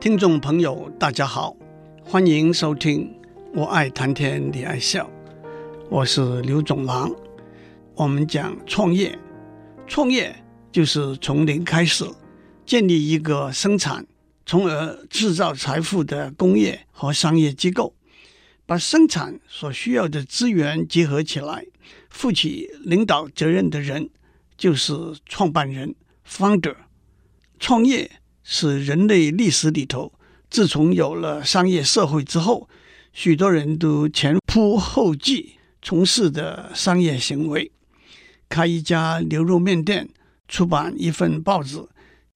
听众朋友，大家好，欢迎收听《我爱谈天，你爱笑》，我是刘总郎。我们讲创业，创业就是从零开始，建立一个生产，从而制造财富的工业和商业机构，把生产所需要的资源结合起来，负起领导责任的人就是创办人 （founder）。创业。是人类历史里头，自从有了商业社会之后，许多人都前仆后继从事的商业行为。开一家牛肉面店，出版一份报纸，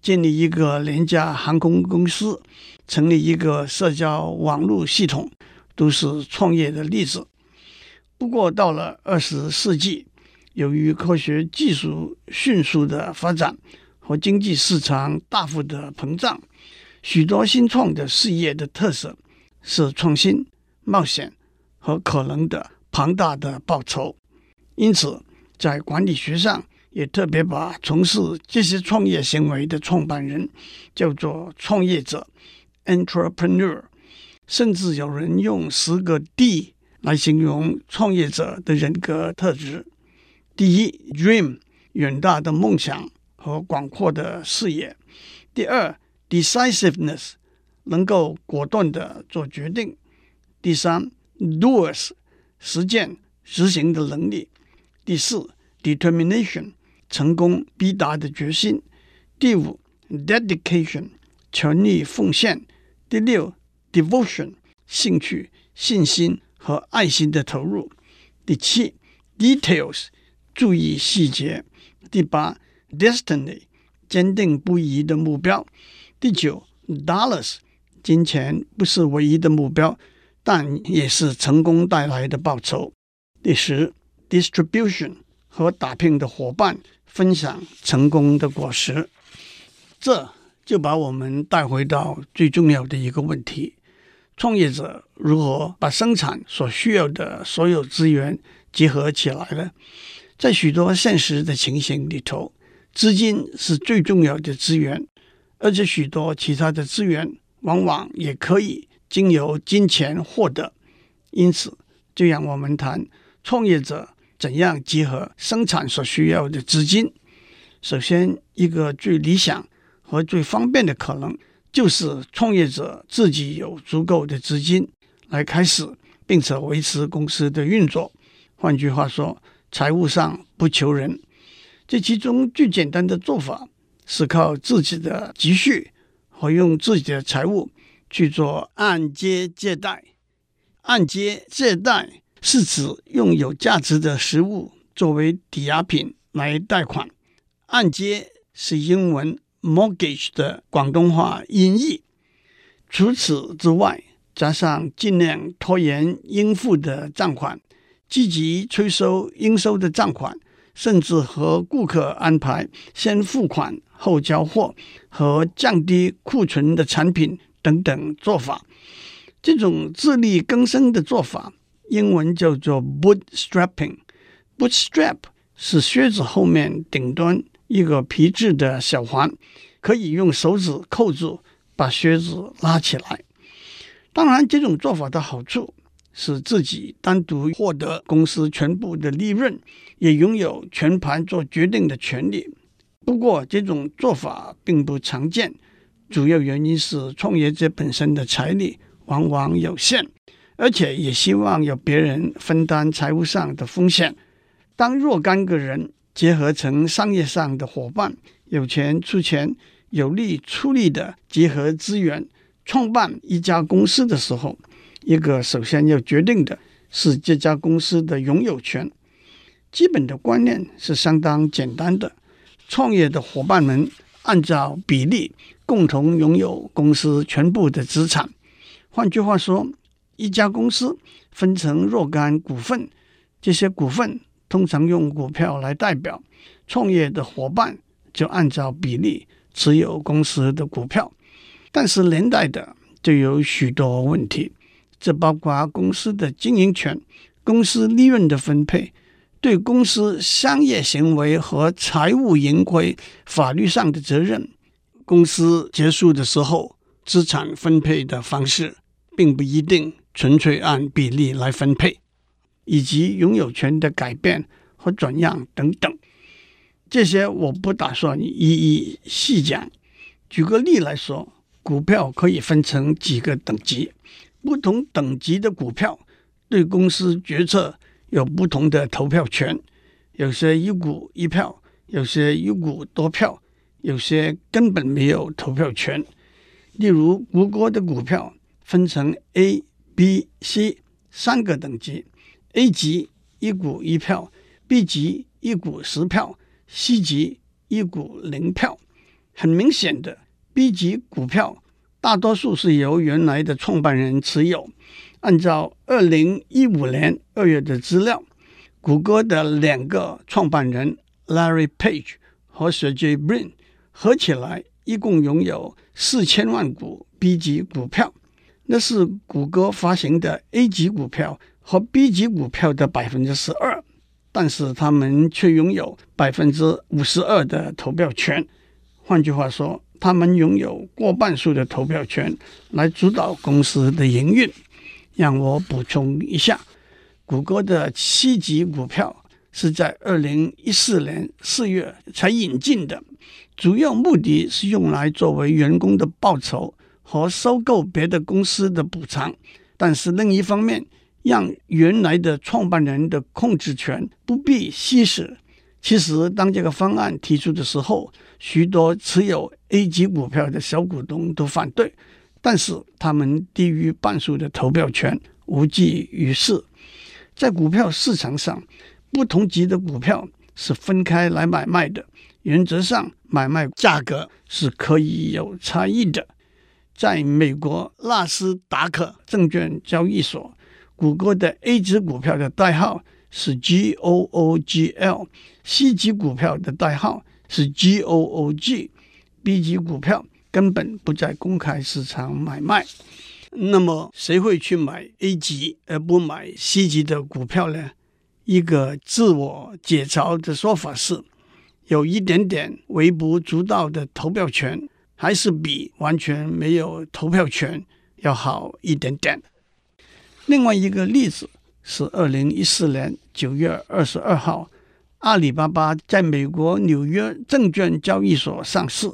建立一个廉价航空公司，成立一个社交网络系统，都是创业的例子。不过，到了二十世纪，由于科学技术迅速的发展，和经济市场大幅的膨胀，许多新创的事业的特色是创新、冒险和可能的庞大的报酬。因此，在管理学上也特别把从事这些创业行为的创办人叫做创业者 （entrepreneur）。甚至有人用十个 D 来形容创业者的人格特质：第一，dream，远大的梦想。和广阔的视野。第二，decisiveness，能够果断地做决定。第三，doers，实践执行的能力。第四，determination，成功必达的决心。第五，dedication，全力奉献。第六，devotion，兴趣、信心和爱心的投入。第七，details，注意细节。第八。Destiny，坚定不移的目标。第九，Dollars，金钱不是唯一的目标，但也是成功带来的报酬。第十，Distribution，和打拼的伙伴分享成功的果实。这就把我们带回到最重要的一个问题：创业者如何把生产所需要的所有资源结合起来呢？在许多现实的情形里头。资金是最重要的资源，而且许多其他的资源往往也可以经由金钱获得。因此，就让我们谈创业者怎样结合生产所需要的资金。首先，一个最理想和最方便的可能，就是创业者自己有足够的资金来开始，并且维持公司的运作。换句话说，财务上不求人。这其中最简单的做法是靠自己的积蓄和用自己的财物去做按揭借贷。按揭借贷是指用有价值的实物作为抵押品来贷款。按揭是英文 mortgage 的广东话音译。除此之外，加上尽量拖延应付的账款，积极催收应收的账款。甚至和顾客安排先付款后交货和降低库存的产品等等做法，这种自力更生的做法，英文叫做 bootstrapping。bootstrap 是靴子后面顶端一个皮质的小环，可以用手指扣住，把靴子拉起来。当然，这种做法的好处。使自己单独获得公司全部的利润，也拥有全盘做决定的权利。不过，这种做法并不常见，主要原因是创业者本身的财力往往有限，而且也希望有别人分担财务上的风险。当若干个人结合成商业上的伙伴，有钱出钱，有力出力的结合资源，创办一家公司的时候。一个首先要决定的是这家公司的拥有权。基本的观念是相当简单的：创业的伙伴们按照比例共同拥有公司全部的资产。换句话说，一家公司分成若干股份，这些股份通常用股票来代表。创业的伙伴就按照比例持有公司的股票，但是连带的就有许多问题。这包括公司的经营权、公司利润的分配、对公司商业行为和财务盈亏法律上的责任、公司结束的时候资产分配的方式，并不一定纯粹按比例来分配，以及拥有权的改变和转让等等。这些我不打算一一细讲。举个例来说，股票可以分成几个等级，不同等级的股票对公司决策有不同的投票权，有些一股一票，有些一股多票，有些根本没有投票权。例如，谷歌的股票分成 A、B、C 三个等级，A 级一股一票，B 级一股十票。C 级一股零票，很明显的，B 级股票大多数是由原来的创办人持有。按照二零一五年二月的资料，谷歌的两个创办人 Larry Page 和 Sergey Brin 合起来一共拥有四千万股 B 级股票，那是谷歌发行的 A 级股票和 B 级股票的百分之十二。但是他们却拥有百分之五十二的投票权，换句话说，他们拥有过半数的投票权来主导公司的营运。让我补充一下，谷歌的七级股票是在二零一四年四月才引进的，主要目的是用来作为员工的报酬和收购别的公司的补偿。但是另一方面，让原来的创办人的控制权不必稀释。其实，当这个方案提出的时候，许多持有 A 级股票的小股东都反对，但是他们低于半数的投票权无济于事。在股票市场上，不同级的股票是分开来买卖的，原则上买卖价格是可以有差异的。在美国纳斯达克证券交易所。谷歌的 A 级股票的代号是 GOOGL，C 级股票的代号是 GOOG，B 级股票根本不在公开市场买卖。那么，谁会去买 A 级而不买 C 级的股票呢？一个自我解嘲的说法是：有一点点微不足道的投票权，还是比完全没有投票权要好一点点。另外一个例子是，二零一四年九月二十二号，阿里巴巴在美国纽约证券交易所上市，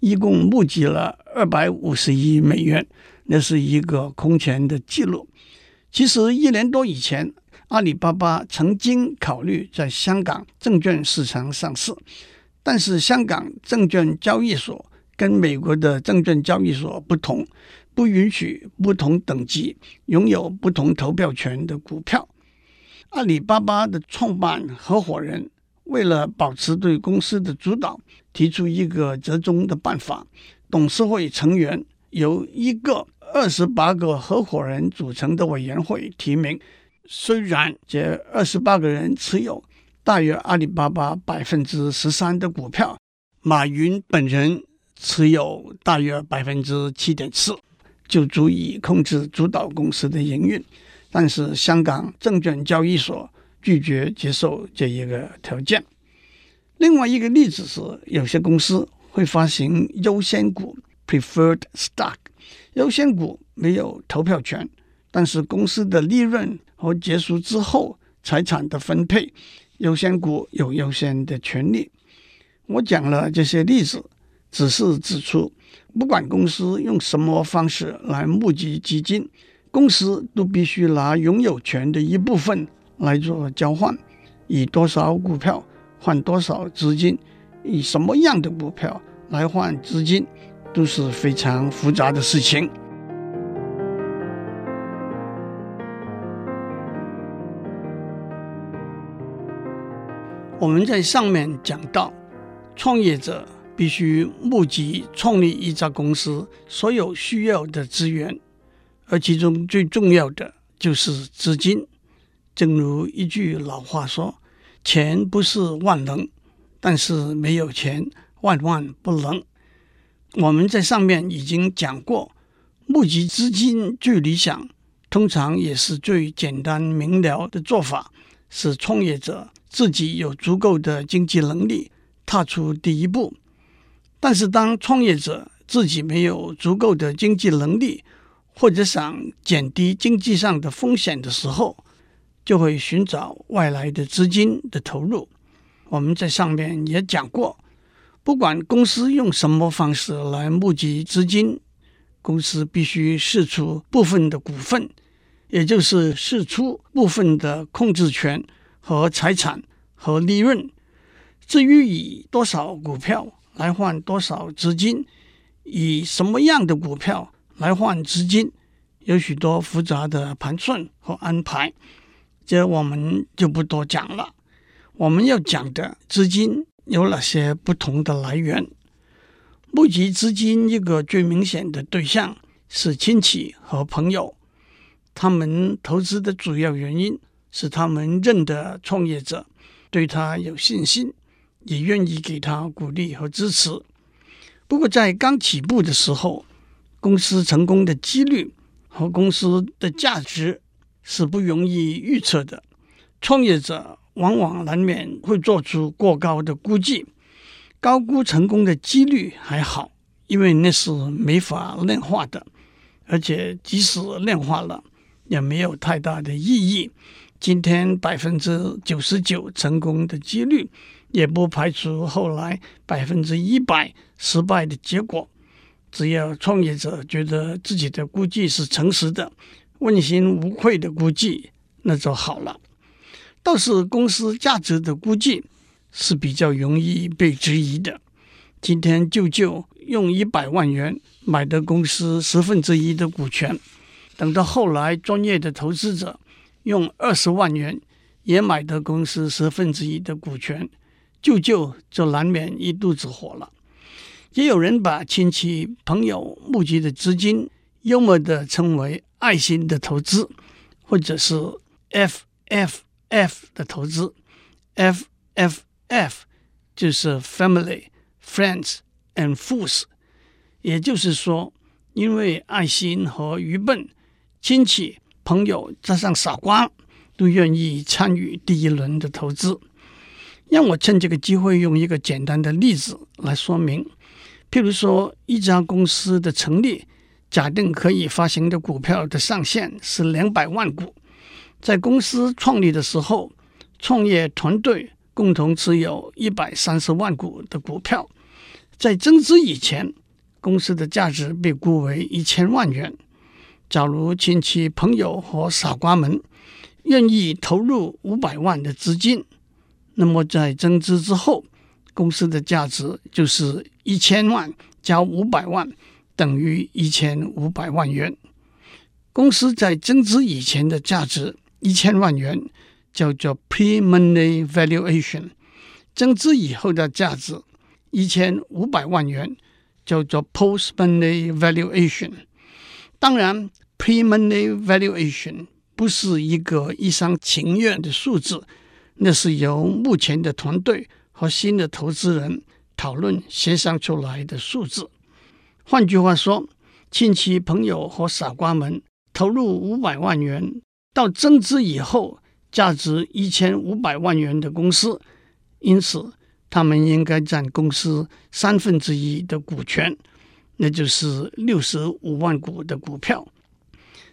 一共募集了二百五十亿美元，那是一个空前的记录。其实一年多以前，阿里巴巴曾经考虑在香港证券市场上市，但是香港证券交易所跟美国的证券交易所不同。不允许不同等级拥有不同投票权的股票。阿里巴巴的创办合伙人为了保持对公司的主导，提出一个折中的办法：董事会成员由一个二十八个合伙人组成的委员会提名。虽然这二十八个人持有大约阿里巴巴百分之十三的股票，马云本人持有大约百分之七点四。就足以控制主导公司的营运，但是香港证券交易所拒绝接受这一个条件。另外一个例子是，有些公司会发行优先股 （preferred stock）。优先股没有投票权，但是公司的利润和结束之后财产的分配，优先股有优先的权利。我讲了这些例子，只是指出。不管公司用什么方式来募集基金，公司都必须拿拥有权的一部分来做交换，以多少股票换多少资金，以什么样的股票来换资金，都是非常复杂的事情。我们在上面讲到，创业者。必须募集创立一家公司所有需要的资源，而其中最重要的就是资金。正如一句老话说：“钱不是万能，但是没有钱万万不能。”我们在上面已经讲过，募集资金最理想，通常也是最简单明了的做法，是创业者自己有足够的经济能力，踏出第一步。但是，当创业者自己没有足够的经济能力，或者想减低经济上的风险的时候，就会寻找外来的资金的投入。我们在上面也讲过，不管公司用什么方式来募集资金，公司必须释出部分的股份，也就是释出部分的控制权和财产和利润。至于以多少股票来换多少资金，以什么样的股票来换资金，有许多复杂的盘算和安排。这我们就不多讲了。我们要讲的资金有哪些不同的来源？募集资金一个最明显的对象是亲戚和朋友，他们投资的主要原因是他们认得创业者，对他有信心，也愿意给他鼓励和支持。不过在刚起步的时候，公司成功的几率和公司的价值。是不容易预测的，创业者往往难免会做出过高的估计，高估成功的几率还好，因为那是没法量化的，而且即使量化了，也没有太大的意义。今天百分之九十九成功的几率，也不排除后来百分之一百失败的结果。只要创业者觉得自己的估计是诚实的。问心无愧的估计，那就好了。倒是公司价值的估计是比较容易被质疑的。今天舅舅用一百万元买的公司十分之一的股权，等到后来专业的投资者用二十万元也买的公司十分之一的股权，舅舅就难免一肚子火了。也有人把亲戚朋友募集的资金幽默地称为。爱心的投资，或者是 F F F 的投资，F F F 就是 Family, Friends and Fools，也就是说，因为爱心和愚笨，亲戚朋友加上傻瓜都愿意参与第一轮的投资。让我趁这个机会用一个简单的例子来说明，譬如说一家公司的成立。假定可以发行的股票的上限是两百万股，在公司创立的时候，创业团队共同持有一百三十万股的股票，在增资以前，公司的价值被估为一千万元。假如亲戚朋友和傻瓜们愿意投入五百万的资金，那么在增资之后，公司的价值就是一千万加五百万。等于一千五百万元。公司在增资以前的价值一千万元，叫做 pre-money valuation；增资以后的价值一千五百万元，叫做 post-money valuation。当然，pre-money valuation 不是一个一厢情愿的数字，那是由目前的团队和新的投资人讨论协商出来的数字。换句话说，亲戚朋友和傻瓜们投入五百万元，到增资以后价值一千五百万元的公司，因此他们应该占公司三分之一的股权，那就是六十五万股的股票。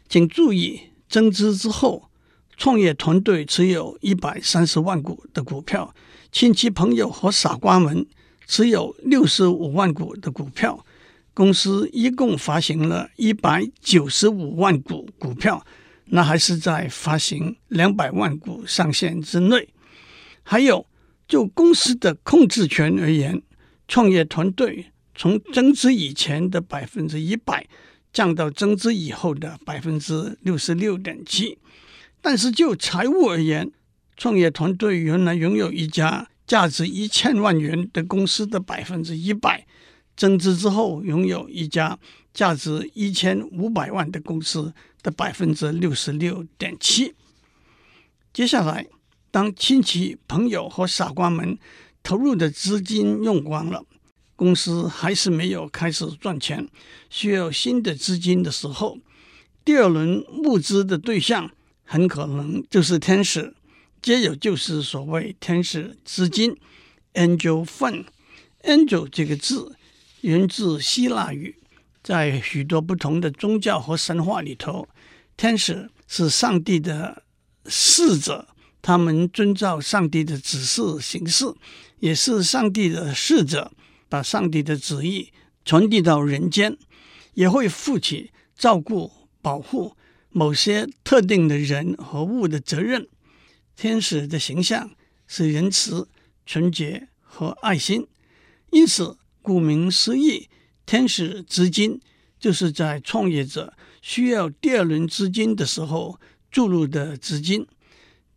请注意，增资之后，创业团队持有一百三十万股的股票，亲戚朋友和傻瓜们持有六十五万股的股票。公司一共发行了一百九十五万股股票，那还是在发行两百万股上限之内。还有，就公司的控制权而言，创业团队从增资以前的百分之一百降到增资以后的百分之六十六点七。但是就财务而言，创业团队原来拥有一家价值一千万元的公司的百分之一百。增资之后，拥有一家价值一千五百万的公司的百分之六十六点七。接下来，当亲戚朋友和傻瓜们投入的资金用光了，公司还是没有开始赚钱，需要新的资金的时候，第二轮募资的对象很可能就是天使，接有就是所谓天使资金 （Angel Fund）。Angel 这个字。源自希腊语，在许多不同的宗教和神话里头，天使是上帝的使者，他们遵照上帝的指示行事，也是上帝的使者，把上帝的旨意传递到人间，也会负起照顾、保护某些特定的人和物的责任。天使的形象是仁慈、纯洁和爱心，因此顾名思义，天使资金就是在创业者需要第二轮资金的时候注入的资金。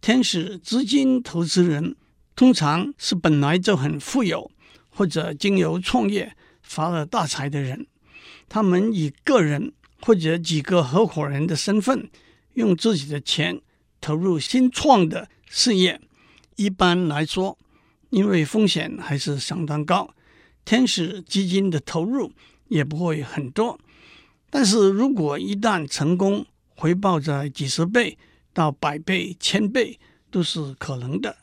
天使资金投资人通常是本来就很富有，或者经由创业发了大财的人，他们以个人或者几个合伙人的身份，用自己的钱投入新创的事业。一般来说，因为风险还是相当高，天使基金的投入也不会很多。但是如果一旦成功，回报在几十倍到百倍、千倍都是可能的。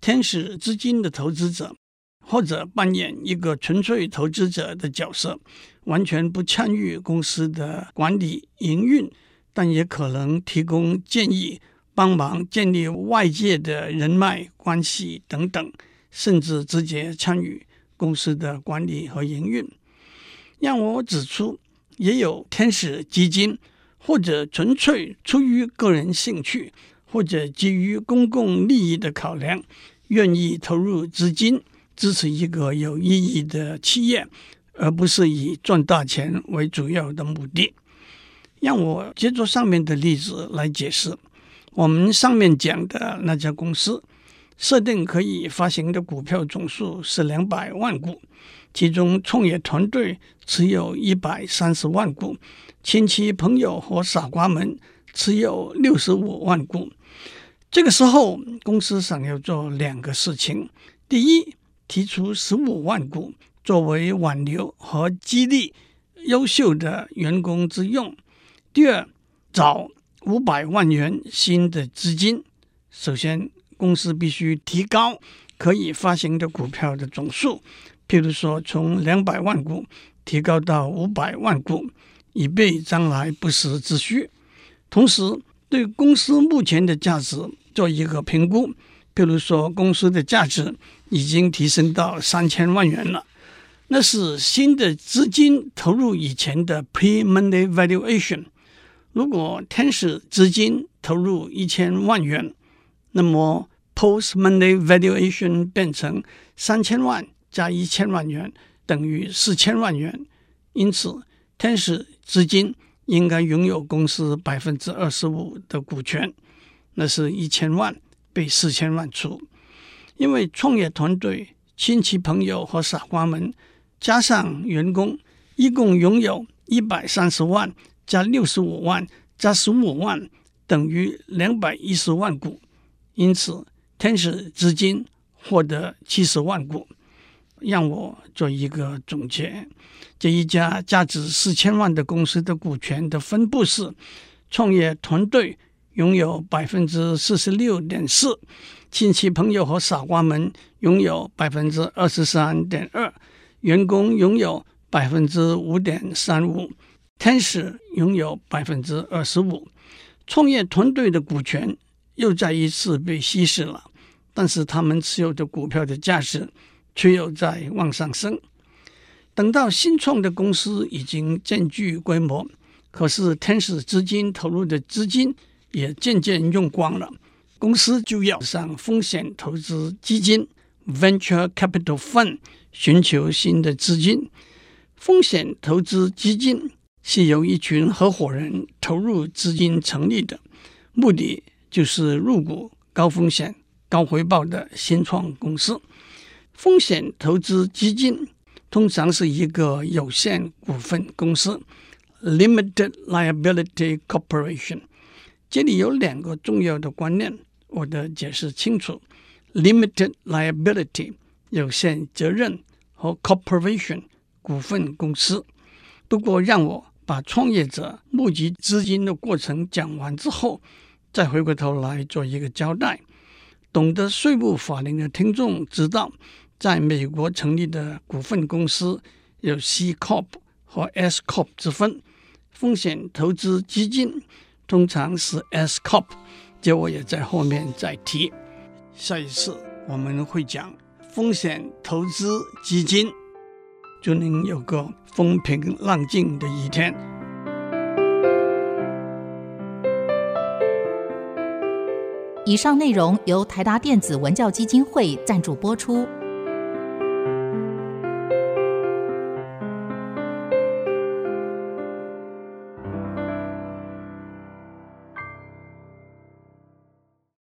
天使资金的投资者，或者扮演一个纯粹投资者的角色，完全不参与公司的管理营运，但也可能提供建议，帮忙建立外界的人脉关系等等，甚至直接参与公司的管理和营运。让我指出，也有天使基金，或者纯粹出于个人兴趣，或者基于公共利益的考量，愿意投入资金。支持一个有意义的企业，而不是以赚大钱为主要的目的。让我接着上面的例子来解释。我们上面讲的那家公司，设定可以发行的股票总数是两百万股，其中创业团队持有一百三十万股，亲戚朋友和傻瓜们持有六十五万股。这个时候，公司想要做两个事情：第一，提出十五万股作为挽留和激励优秀的员工之用。第二，找五百万元新的资金。首先，公司必须提高可以发行的股票的总数，譬如说从两百万股提高到五百万股，以备将来不时之需。同时，对公司目前的价值做一个评估。譬如说，公司的价值已经提升到三千万元了，那是新的资金投入以前的 pre-money valuation。如果天使资金投入一千万元，那么 post-money valuation 变成三千万加一千万元等于四千万元。因此，天使资金应该拥有公司百分之二十五的股权，那是一千万。被四千万出，因为创业团队、亲戚朋友和傻瓜们加上员工，一共拥有一百三十万加六十五万加十五万，等于两百一十万股。因此，天使资金获得七十万股。让我做一个总结：这一家价值四千万的公司的股权的分布是创业团队。拥有百分之四十六点四，亲戚朋友和傻瓜们拥有百分之二十三点二，员工拥有百分之五点三五，天使拥有百分之二十五。创业团队的股权又再一次被稀释了，但是他们持有的股票的价值却又在往上升。等到新创的公司已经渐具规模，可是天使资金投入的资金。也渐渐用光了，公司就要上风险投资基金 （Venture Capital Fund） 寻求新的资金。风险投资基金是由一群合伙人投入资金成立的，目的就是入股高风险高回报的新创公司。风险投资基金通常是一个有限股份公司 （Limited Liability Corporation）。这里有两个重要的观念，我得解释清楚：limited liability 有限责任和 corporation 股份公司。不过，让我把创业者募集资金的过程讲完之后，再回过头来做一个交代。懂得税务法令的听众知道，在美国成立的股份公司有 C Corp 和 S Corp 之分。风险投资基金通常是 S Corp，这我也在后面再提。下一次我们会讲风险投资基金，就能有个风平浪静的一天。以上内容由台达电子文教基金会赞助播出。